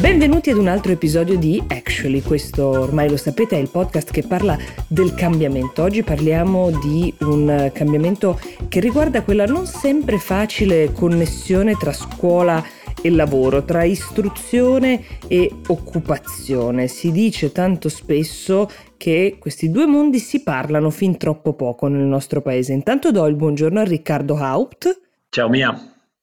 Benvenuti ad un altro episodio di Actually, questo ormai lo sapete è il podcast che parla del cambiamento. Oggi parliamo di un cambiamento che riguarda quella non sempre facile connessione tra scuola e lavoro, tra istruzione e occupazione. Si dice tanto spesso che questi due mondi si parlano fin troppo poco nel nostro paese. Intanto do il buongiorno a Riccardo Haupt. Ciao Mia.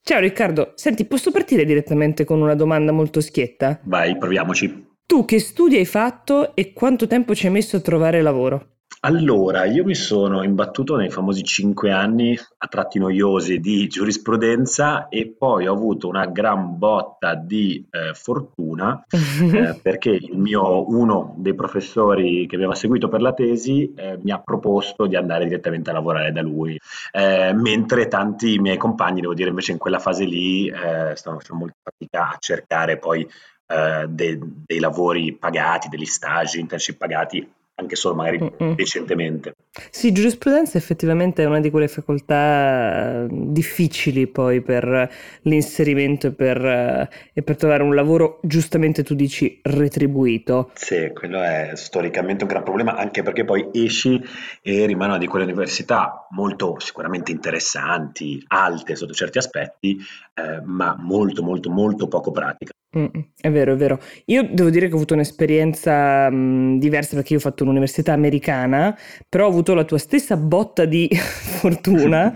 Ciao Riccardo, senti, posso partire direttamente con una domanda molto schietta? Vai, proviamoci. Tu che studi hai fatto e quanto tempo ci hai messo a trovare lavoro? Allora, io mi sono imbattuto nei famosi cinque anni a tratti noiosi di giurisprudenza e poi ho avuto una gran botta di eh, fortuna eh, perché il mio, uno dei professori che mi aveva seguito per la tesi eh, mi ha proposto di andare direttamente a lavorare da lui, eh, mentre tanti miei compagni, devo dire, invece in quella fase lì eh, stavano facendo molta fatica a cercare poi eh, de- dei lavori pagati, degli stage, internship pagati anche solo magari Mm-mm. recentemente. Sì, giurisprudenza effettivamente è una di quelle facoltà eh, difficili poi per l'inserimento e per, eh, e per trovare un lavoro, giustamente tu dici, retribuito. Sì, quello è storicamente un gran problema, anche perché poi esci e rimane una di quelle università molto sicuramente interessanti, alte sotto certi aspetti, eh, ma molto, molto, molto poco pratica. Mm, è vero, è vero. Io devo dire che ho avuto un'esperienza mh, diversa perché io ho fatto un'università americana, però ho avuto la tua stessa botta di fortuna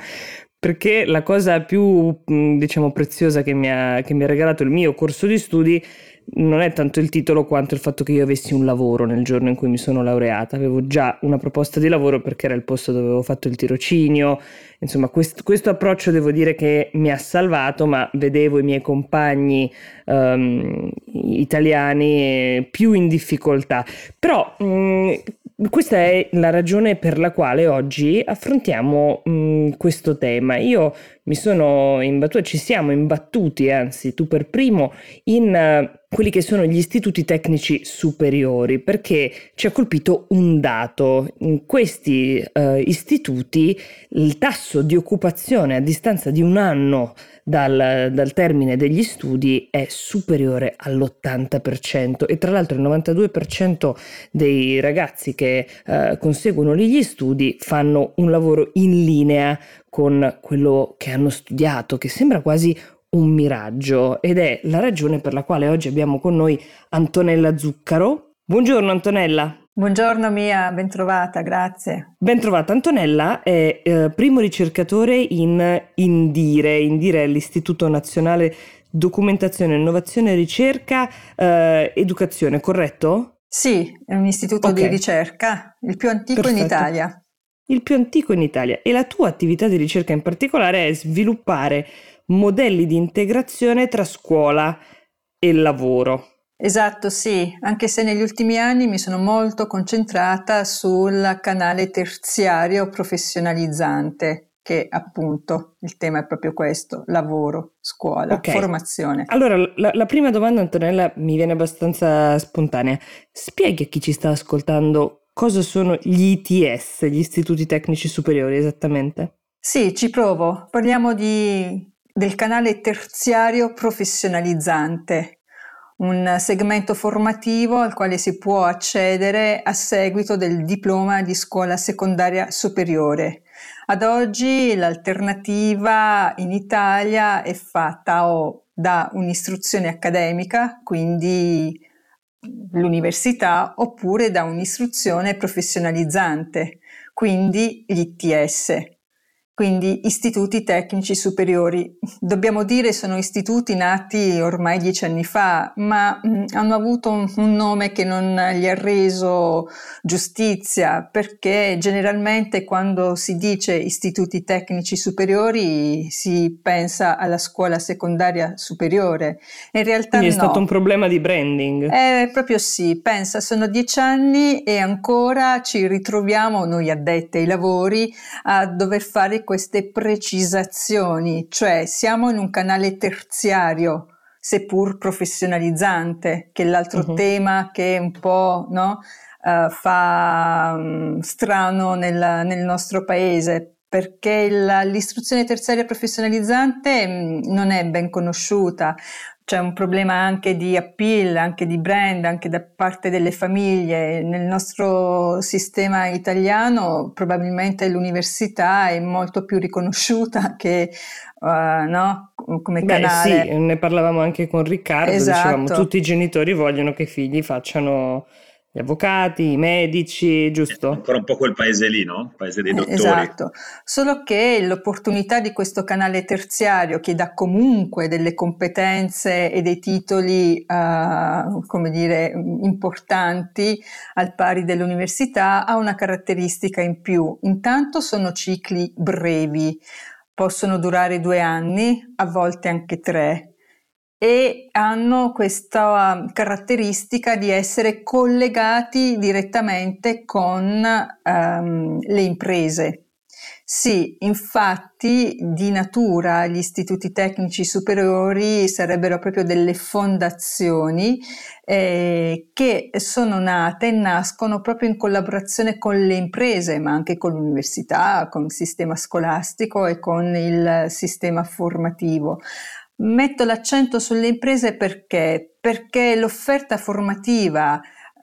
perché la cosa più, mh, diciamo, preziosa che mi, ha, che mi ha regalato il mio corso di studi non è tanto il titolo quanto il fatto che io avessi un lavoro nel giorno in cui mi sono laureata. Avevo già una proposta di lavoro perché era il posto dove avevo fatto il tirocinio. Insomma, quest- questo approccio devo dire che mi ha salvato, ma vedevo i miei compagni um, italiani più in difficoltà. Però mh, mm, questa è la ragione per la quale oggi affrontiamo mh, questo tema. Io mi sono imbattuta, ci siamo imbattuti, anzi tu per primo, in quelli che sono gli istituti tecnici superiori, perché ci ha colpito un dato. In questi uh, istituti il tasso di occupazione a distanza di un anno dal, dal, termine degli studi è superiore all'80% e tra l'altro il 92% dei ragazzi che eh, conseguono gli studi fanno un lavoro in linea con quello che hanno studiato, che sembra quasi un miraggio ed è la ragione per la quale oggi abbiamo con noi Antonella Zuccaro. Buongiorno Antonella. Buongiorno Mia, bentrovata, grazie. Bentrovata, Antonella è eh, primo ricercatore in Indire, Indire è l'Istituto Nazionale Documentazione, Innovazione, Ricerca, eh, Educazione, corretto? Sì, è un istituto okay. di ricerca, il più antico Perfetto. in Italia. Il più antico in Italia e la tua attività di ricerca in particolare è sviluppare modelli di integrazione tra scuola e lavoro. Esatto, sì, anche se negli ultimi anni mi sono molto concentrata sul canale terziario professionalizzante, che appunto il tema è proprio questo, lavoro, scuola, okay. formazione. Allora, la, la, prima domanda Antonella mi viene abbastanza spontanea. Spieghi a chi ci sta ascoltando cosa sono gli ITS, gli istituti tecnici superiori esattamente? Sì, ci provo. Parliamo di, del canale terziario professionalizzante un segmento formativo al quale si può accedere a seguito del diploma di scuola secondaria superiore. Ad oggi l'alternativa in Italia è fatta o da un'istruzione accademica, quindi l'università, oppure da un'istruzione professionalizzante, quindi l'ITS quindi istituti tecnici superiori. Dobbiamo dire sono istituti nati ormai dieci anni fa, ma mh, mm, hanno avuto un, un, nome che non gli ha reso giustizia, perché generalmente quando si dice istituti tecnici superiori si pensa alla scuola secondaria superiore. In realtà Quindi è no. stato un problema di branding. Eh, proprio sì, pensa, sono dieci anni e ancora ci ritroviamo noi addetti ai lavori a dover fare queste precisazioni, cioè siamo in un canale terziario, seppur professionalizzante, che è l'altro uh-huh. tema che un po' no, uh, fa um, strano nel, nel nostro paese, perché la, l'istruzione terziaria professionalizzante mh, non è ben conosciuta c'è un problema anche di appeal, anche di brand, anche da parte delle famiglie. Nel nostro sistema italiano probabilmente l'università è molto più riconosciuta che uh, no? come Beh, canale. Sì, ne parlavamo anche con Riccardo, esatto. dicevamo tutti i genitori vogliono che i figli facciano gli avvocati, i medici, giusto? È ancora un po' quel paese lì, no? paese dei dottori. Esatto, solo che l'opportunità di questo canale terziario che dà comunque delle competenze e dei titoli, uh, come dire, importanti al pari dell'università ha una caratteristica in più. Intanto sono cicli brevi, possono durare due anni, a volte anche tre e hanno questa caratteristica di essere collegati direttamente con um, le imprese. Sì, infatti di natura gli istituti tecnici superiori sarebbero proprio delle fondazioni eh, che sono nate e nascono proprio in collaborazione con le imprese, ma anche con l'università, con il sistema scolastico e con il sistema formativo. Metto l'accento sulle imprese perché? Perché l'offerta formativa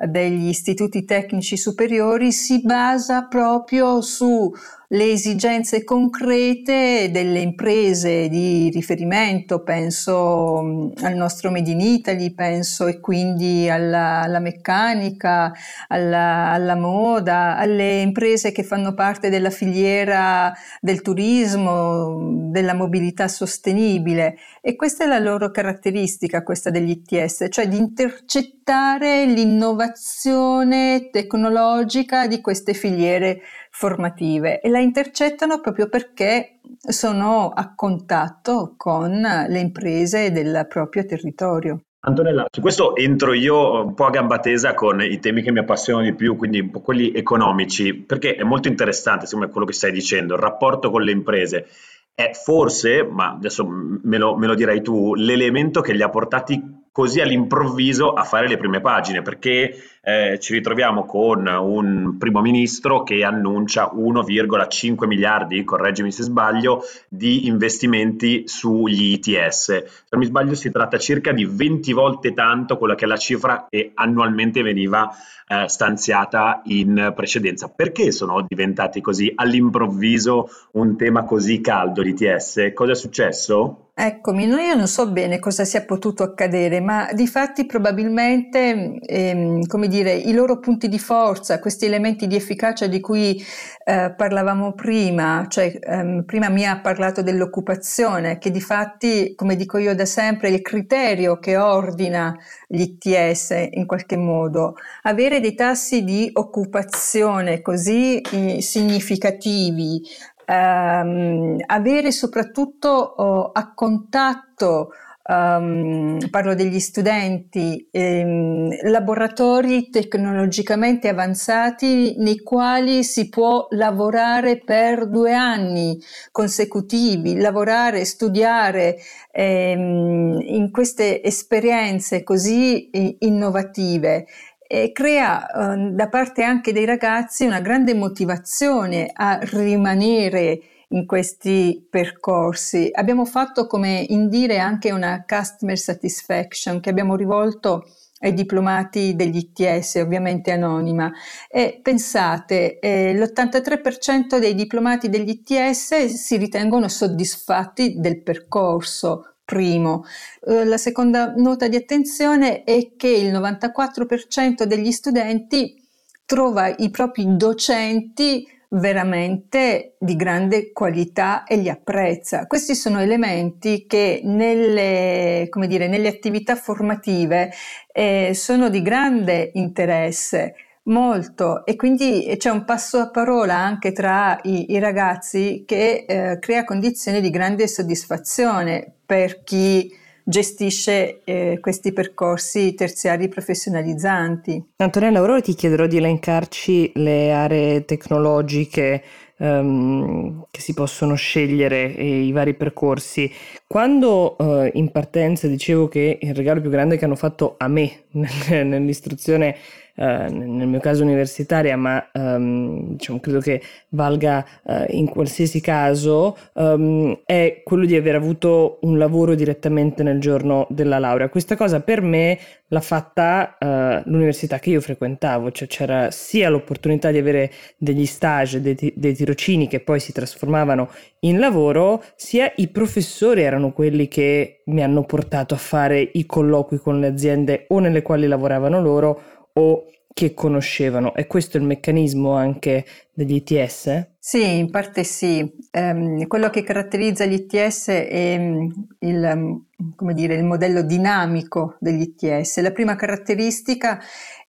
degli istituti tecnici superiori si basa proprio su le esigenze concrete delle imprese di riferimento, penso mm, al nostro Made in Italy, penso e quindi alla, alla meccanica, alla, alla, moda, alle imprese che fanno parte della filiera del turismo, della mobilità sostenibile. E questa è la loro caratteristica, questa degli ITS, cioè di intercettare l'innovazione tecnologica di queste filiere formative e la intercettano proprio perché sono a contatto con le imprese del proprio territorio. Antonella, su questo entro io un po' a gamba tesa con i temi che mi appassionano di più, quindi un po' quelli economici, perché è molto interessante, secondo me, quello che stai dicendo, il rapporto con le imprese. È forse, ma adesso me lo, me lo dirai tu, l'elemento che li ha portati così all'improvviso a fare le prime pagine, perché eh, ci ritroviamo con un primo ministro che annuncia 1,5 miliardi, correggimi se sbaglio, di investimenti sugli ITS. Se non mi sbaglio si tratta circa di 20 volte tanto quella che è la cifra che annualmente veniva eh, stanziata in precedenza. Perché sono diventati così all'improvviso un tema così caldo l'ITS? Cosa è successo? Eccomi, io non so bene cosa sia potuto accadere, ma di fatti probabilmente, ehm, come dire, i loro punti di forza, questi elementi di efficacia di cui eh, parlavamo prima, cioè ehm, prima mi ha parlato dell'occupazione, che di fatti, come dico io da sempre, è il criterio che ordina gli ITS in qualche modo. Avere dei tassi di occupazione così eh, significativi, ehm, avere soprattutto oh, a contatto Um, parlo degli studenti, ehm, laboratori tecnologicamente avanzati nei quali si può lavorare per due anni consecutivi, lavorare, studiare ehm, in queste esperienze così eh, innovative. E crea eh, da parte anche dei ragazzi una grande motivazione a rimanere in questi percorsi. Abbiamo fatto, come indire, anche una customer satisfaction che abbiamo rivolto ai diplomati degli ITS, ovviamente anonima. E pensate, eh, l'83% dei diplomati degli ITS si ritengono soddisfatti del percorso, primo. Eh, la seconda nota di attenzione è che il 94% degli studenti trova i propri docenti veramente di grande qualità e li apprezza. Questi sono elementi che nelle, dire, nelle attività formative eh, sono di grande interesse Molto, e quindi c'è un passo a parola anche tra i, i ragazzi che eh, crea condizioni di grande soddisfazione per chi gestisce eh, questi percorsi terziari professionalizzanti. Antonella, ora ti chiederò di elencarci le aree tecnologiche um, che si possono scegliere e i vari percorsi. Quando uh, in partenza dicevo che il regalo più grande che hanno fatto a me nell'istruzione eh, nel mio caso universitaria, ma ehm, diciamo, credo che valga eh, in qualsiasi caso, ehm, è quello di aver avuto un lavoro direttamente nel giorno della laurea. Questa cosa per me l'ha fatta eh, l'università che io frequentavo, cioè c'era sia l'opportunità di avere degli stage, dei, dei tirocini che poi si trasformavano in lavoro, sia i professori erano quelli che mi hanno portato a fare i colloqui con le aziende o nelle quali lavoravano loro o che conoscevano. E questo è il meccanismo anche degli ITS? Sì, in parte sì. Um, quello che caratterizza gli ITS è um, il, um, dire, il, modello dinamico degli ITS. La prima caratteristica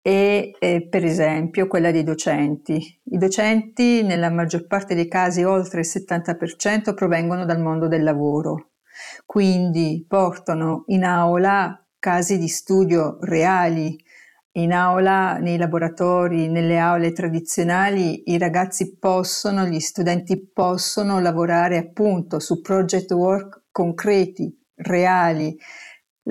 è, è, per esempio quella dei docenti. I docenti nella maggior parte dei casi, oltre il 70%, provengono dal mondo del lavoro. Quindi portano in aula casi di studio reali, in aula, nei laboratori, nelle aule tradizionali, i ragazzi possono, gli studenti possono lavorare appunto su project work concreti, reali,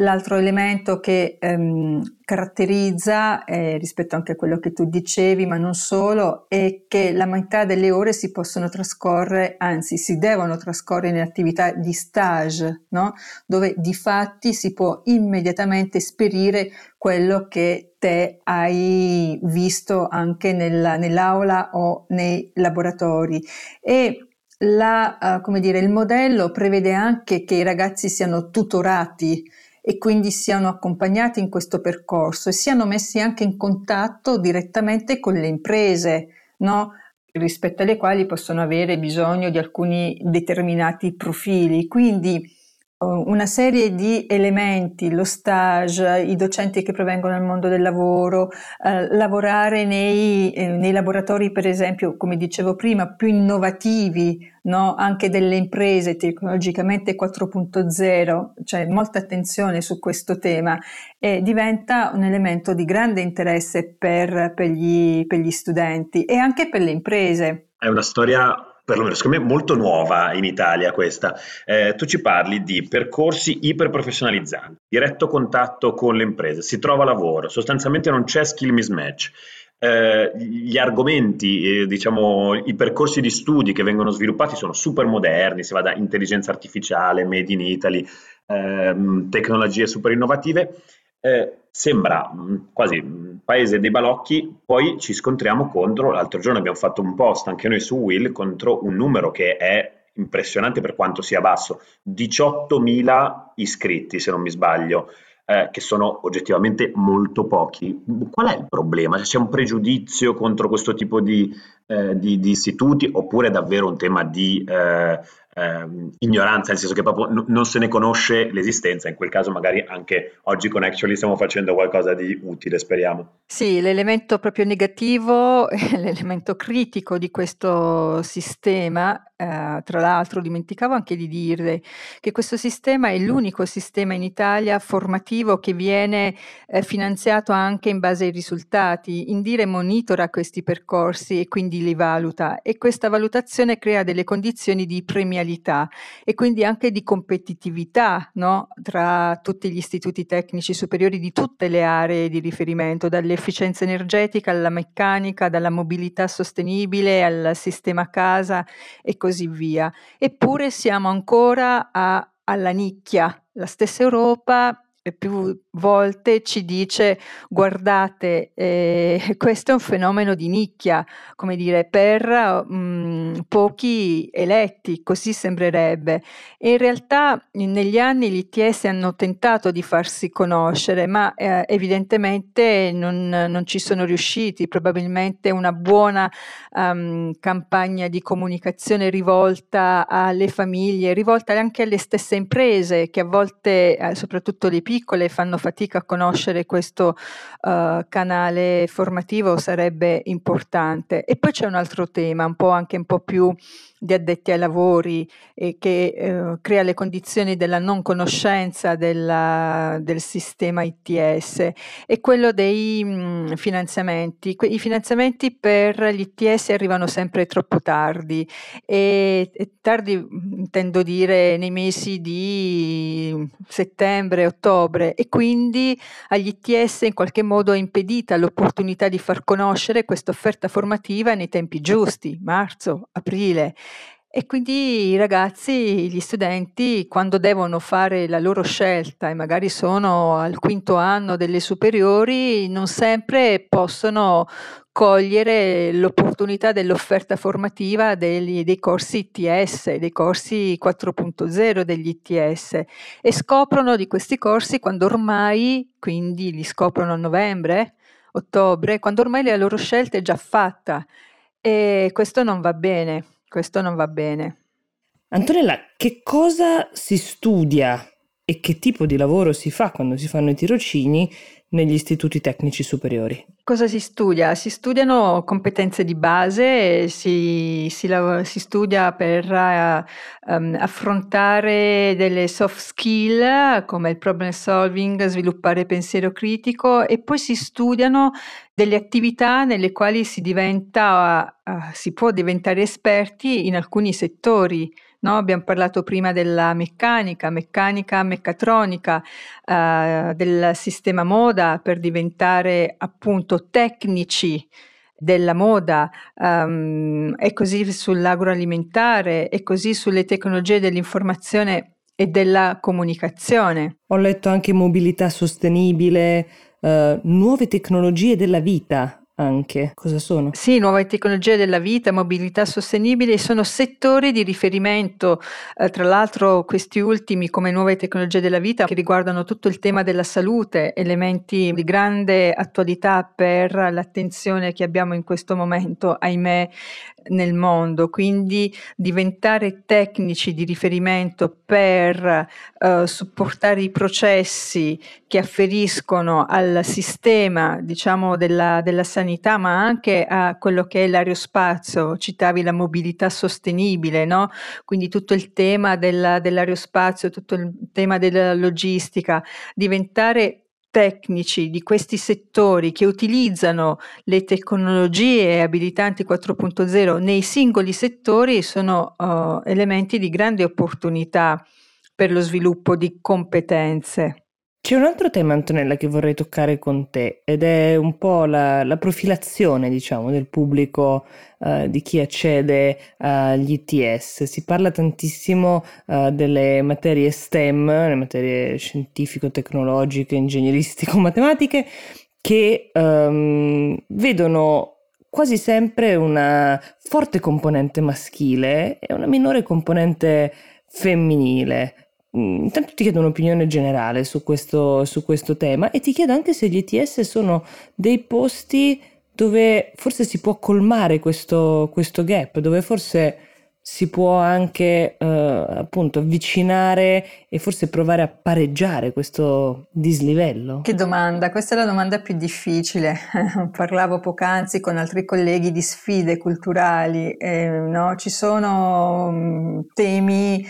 L'altro elemento che ehm, caratterizza, eh, rispetto anche a quello che tu dicevi, ma non solo, è che la metà delle ore si possono trascorrere, anzi si devono trascorrere in attività di stage, no? dove di fatti si può immediatamente esperire quello che te hai visto anche nella, nell'aula o nei laboratori. E la, uh, dire, il modello prevede anche che i ragazzi siano tutorati e quindi siano accompagnati in questo percorso e siano messi anche in contatto direttamente con le imprese, no? rispetto alle quali possono avere bisogno di alcuni determinati profili. Quindi una serie di elementi, lo stage, i docenti che provengono dal mondo del lavoro, eh, lavorare nei, eh, nei, laboratori, per esempio, come dicevo prima, più innovativi, no? anche delle imprese tecnologicamente 4.0, cioè molta attenzione su questo tema, e diventa un elemento di grande interesse per, per, gli, per gli studenti e anche per le imprese. È una storia perlomeno secondo me molto nuova in Italia questa. Eh, tu ci parli di percorsi iperprofessionalizzanti, diretto contatto con le imprese, si trova lavoro, sostanzialmente non c'è skill mismatch. Eh, gli argomenti, eh, diciamo, i percorsi di studi che vengono sviluppati sono super moderni, si va da intelligenza artificiale, made in Italy, ehm, tecnologie super innovative. Eh, sembra mm, quasi mm, paese dei balocchi, poi ci scontriamo contro, l'altro giorno abbiamo fatto un post anche noi su Will contro un numero che è impressionante per quanto sia basso, 18.000 iscritti se non mi sbaglio, eh, che sono oggettivamente molto pochi. Qual è il problema? C'è un pregiudizio contro questo tipo di, eh, di, di istituti oppure è davvero un tema di eh, ehm, ignoranza, nel senso che proprio n- non se ne conosce l'esistenza, in quel caso magari anche oggi con Actually stiamo facendo qualcosa di utile, speriamo. Sì, l'elemento proprio negativo, l'elemento critico di questo sistema, eh, tra l'altro dimenticavo anche di dire che questo sistema è l'unico sistema in Italia formativo che viene eh, finanziato anche in base ai risultati. Indire monitora questi percorsi e quindi li valuta e questa valutazione crea delle condizioni di premialità premialità e quindi anche di competitività no? tra tutti gli istituti tecnici superiori di tutte le aree di riferimento, dall'efficienza energetica alla meccanica, dalla mobilità sostenibile al sistema casa e così via. Eppure siamo ancora a, alla nicchia. La stessa Europa più volte ci dice guardate eh, questo è un fenomeno di nicchia come dire per mh, mm, pochi eletti così sembrerebbe e in realtà negli anni gli ITS hanno tentato di farsi conoscere ma eh, evidentemente non, non, ci sono riusciti. Probabilmente una buona um, campagna di comunicazione rivolta alle famiglie rivolta anche alle stesse imprese che a volte eh, soprattutto le piccole fanno fatica a conoscere questo uh, canale formativo sarebbe importante. E poi c'è un altro tema, un po' anche un po' più di addetti ai lavori e che eh, crea le condizioni della non conoscenza della, del sistema ITS è quello dei mh, mm, finanziamenti. Que- I finanziamenti per gli ITS arrivano sempre troppo tardi e, e tardi intendo dire nei mesi di settembre, ottobre e quindi quindi agli ITS in qualche modo è impedita l'opportunità di far conoscere questa offerta formativa nei tempi giusti, marzo, aprile. E quindi i ragazzi, gli studenti, quando devono fare la loro scelta e magari sono al quinto anno delle superiori, non sempre possono cogliere l'opportunità dell'offerta formativa degli, dei corsi ITS, dei corsi 4.0 degli ITS e scoprono di questi corsi quando ormai, quindi li scoprono a novembre, ottobre, quando ormai la loro scelta è già fatta e questo non va bene. Questo non va bene. Antonella, che cosa si studia e che tipo di lavoro si fa quando si fanno i tirocini negli istituti tecnici superiori? Cosa si studia? Si studiano competenze di base, si, si, si studia per uh, um, affrontare delle soft skill come il problem solving, sviluppare pensiero critico e poi si studiano delle attività nelle quali si diventa, uh, si può diventare esperti in alcuni settori No? Abbiamo parlato prima della meccanica, meccanica meccatronica, eh, del sistema moda per diventare appunto tecnici della moda um, e così sull'agroalimentare e così sulle tecnologie dell'informazione e della comunicazione. Ho letto anche mobilità sostenibile, uh, nuove tecnologie della vita anche. Cosa sono? Sì, nuove tecnologie della vita, mobilità sostenibile sono settori di riferimento, eh, tra l'altro questi ultimi come nuove tecnologie della vita che riguardano tutto il tema della salute, elementi di grande attualità per l'attenzione che abbiamo in questo momento, ahimè, nel mondo, quindi diventare tecnici di riferimento per uh, supportare i processi che afferiscono al sistema, diciamo, della, della sanità, ma anche a quello che è l'aerospazio. Citavi la mobilità sostenibile, no? Quindi tutto il tema della, dell'aerospazio, tutto il tema della logistica, diventare tecnici di questi settori che utilizzano le tecnologie abilitanti 4.0 nei singoli settori sono uh, elementi di grande opportunità per lo sviluppo di competenze. C'è un altro tema, Antonella, che vorrei toccare con te ed è un po' la, la profilazione, diciamo, del pubblico uh, di chi accede agli ITS. Si parla tantissimo uh, delle materie STEM, le materie scientifico-tecnologiche, ingegneristico-matematiche, che um, vedono quasi sempre una forte componente maschile e una minore componente femminile. Mm, intanto ti chiedo un'opinione generale su questo, su questo tema e ti chiedo anche se gli ETS sono dei posti dove forse si può colmare questo, questo gap, dove forse si può anche eh, appunto avvicinare e forse provare a pareggiare questo dislivello? Che domanda, questa è la domanda più difficile. Parlavo poc'anzi con altri colleghi di sfide culturali, eh, no? ci sono um, temi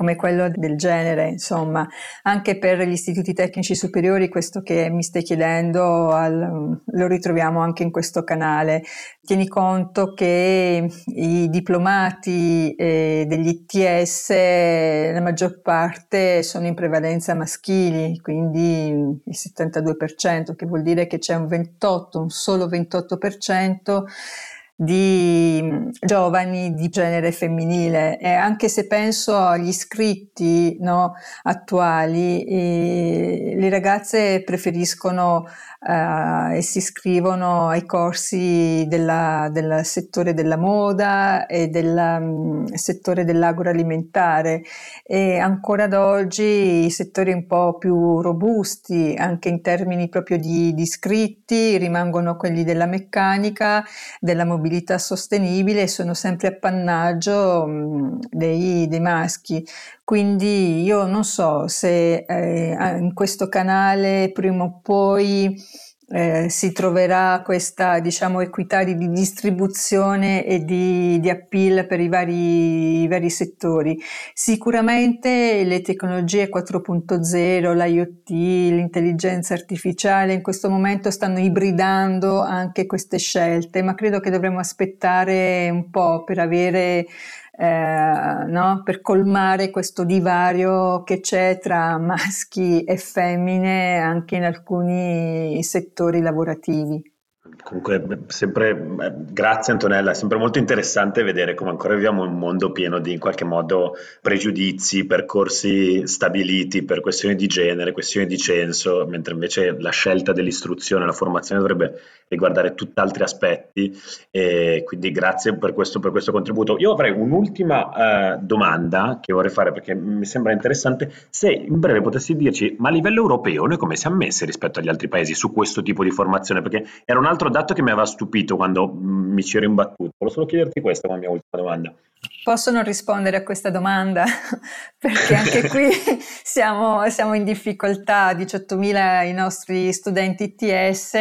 come quello del genere, insomma, anche per gli istituti tecnici superiori, questo che mi stai chiedendo al, lo ritroviamo anche in questo canale. Tieni conto che i diplomati eh, degli ITS, la maggior parte sono in prevalenza maschili, quindi il 72%, che vuol dire che c'è un 28, un solo 28% di giovani di genere femminile. E anche se penso agli iscritti no, attuali, eh, le ragazze preferiscono eh, e si iscrivono ai corsi della, del settore della moda e del um, settore dell'agroalimentare. E ancora ad oggi i settori un po' più robusti anche in termini proprio di, di iscritti rimangono quelli della meccanica, della mobilità sostenibile e sono sempre appannaggio um, dei, dei maschi. Quindi io non so se eh, in questo canale prima o poi eh, si troverà questa diciamo, equità di distribuzione e di, di appeal per i vari, i vari, settori. Sicuramente le tecnologie 4.0, l'IoT, l'intelligenza artificiale in questo momento stanno ibridando anche queste scelte, ma credo che dovremmo aspettare un po' per avere eh, no? per colmare questo divario che c'è tra maschi e femmine anche in alcuni settori lavorativi. Comunque, sempre, grazie Antonella, è sempre molto interessante vedere come ancora viviamo in un mondo pieno di in qualche modo pregiudizi, percorsi stabiliti per questioni di genere, questioni di censo, mentre invece la scelta dell'istruzione, la formazione dovrebbe riguardare tutt'altri aspetti. E quindi grazie per questo, per questo contributo. Io avrei un'ultima eh, domanda che vorrei fare perché mi sembra interessante. Se in breve potessi dirci, ma a livello europeo noi come siamo messi rispetto agli altri paesi su questo tipo di formazione? Perché era un altro dato che mi aveva stupito quando mm, mi ci ero imbattuto. Volevo solo chiederti questa come mia ultima domanda. Posso non rispondere a questa domanda? Perché anche qui siamo, siamo, in difficoltà, 18.000 i nostri studenti ITS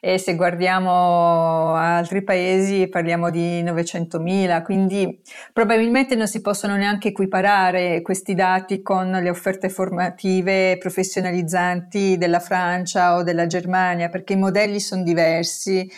e se guardiamo altri paesi parliamo di 900.000, quindi probabilmente non si possono neanche equiparare questi dati con le offerte formative professionalizzanti della Francia o della Germania, perché i modelli sono diversi exerce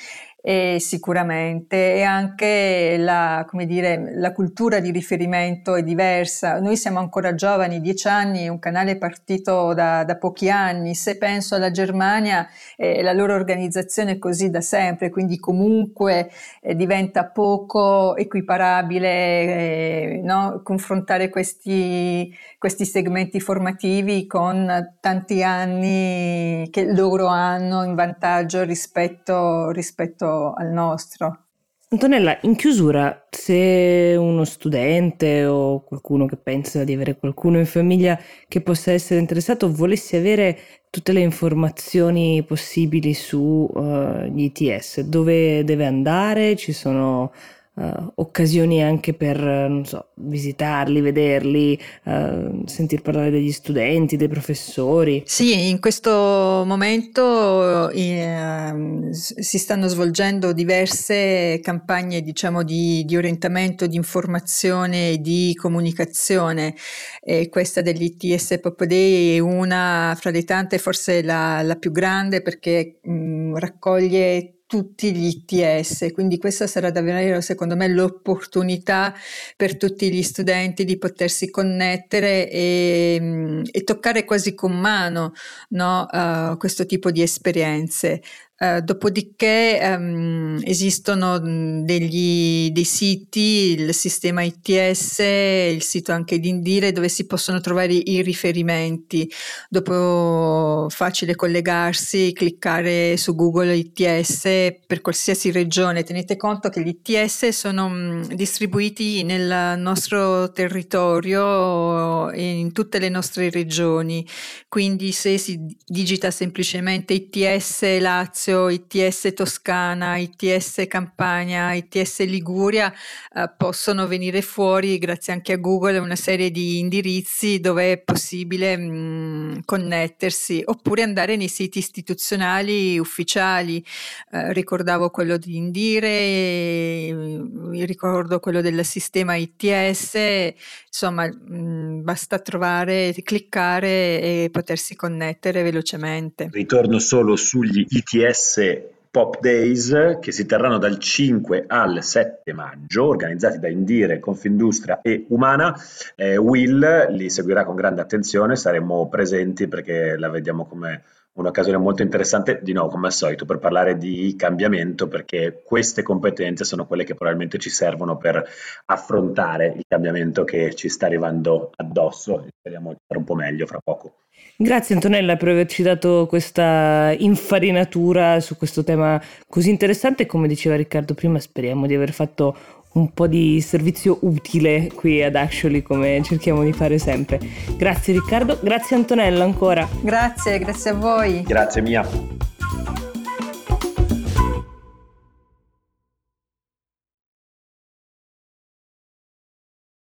e sicuramente e anche la, dire, la cultura di riferimento è diversa. Noi siamo ancora giovani, dieci anni, un canale è partito da, da pochi anni. Se penso alla Germania, eh, la loro organizzazione è così da sempre, quindi comunque eh, diventa poco equiparabile eh, no? confrontare questi, questi segmenti formativi con tanti anni che loro hanno in vantaggio rispetto, rispetto al nostro. Antonella, in chiusura, se uno studente o qualcuno che pensa di avere qualcuno in famiglia che possa essere interessato volesse avere tutte le informazioni possibili sugli uh, ITS, dove deve andare? Ci sono uh, occasioni anche per, non so, visitarli, vederli, uh, sentir parlare degli studenti, dei professori. Sì, in questo momento eh, si stanno svolgendo diverse campagne, diciamo, di, di orientamento, di informazione e di comunicazione. E questa dell'ITS Pop Day è una fra le tante, forse la, la più grande perché mh, raccoglie tutti gli ITS, quindi questa sarà davvero secondo me l'opportunità per tutti gli studenti di potersi connettere e, e toccare quasi con mano no, uh, questo tipo di esperienze. Uh, dopodiché um, esistono degli, dei siti, il sistema ITS, il sito anche di Indire dove si possono trovare i riferimenti. Dopo facile collegarsi, cliccare su Google ITS per qualsiasi regione. Tenete conto che gli ITS sono um, distribuiti nel nostro territorio e in tutte le nostre regioni. Quindi se si digita semplicemente ITS Lazio Lazio, ITS Toscana, ITS Campania, ITS Liguria eh, possono venire fuori grazie anche a Google una serie di indirizzi dove è possibile mh, mm, connettersi oppure andare nei siti istituzionali ufficiali. Eh, ricordavo quello di Indire, eh, ricordo quello del sistema ITS, insomma mh, mm, basta trovare, cliccare e potersi connettere velocemente. Ritorno solo sugli ITS ITS Pop Days che si terranno dal 5 al 7 maggio, organizzati da Indire, Confindustria e Umana. Eh, Will li seguirà con grande attenzione, saremo presenti perché la vediamo come un'occasione molto interessante, di nuovo come al solito, per parlare di cambiamento, perché queste competenze sono quelle che probabilmente ci servono per affrontare il cambiamento che ci sta arrivando addosso. Speriamo di fare un po' meglio fra poco. Grazie Antonella per averci dato questa infarinatura su questo tema così interessante. Come diceva Riccardo prima, speriamo di aver fatto un po' di servizio utile qui ad Actually come cerchiamo di fare sempre. Grazie Riccardo, grazie Antonella ancora. Grazie, grazie a voi. Grazie Mia.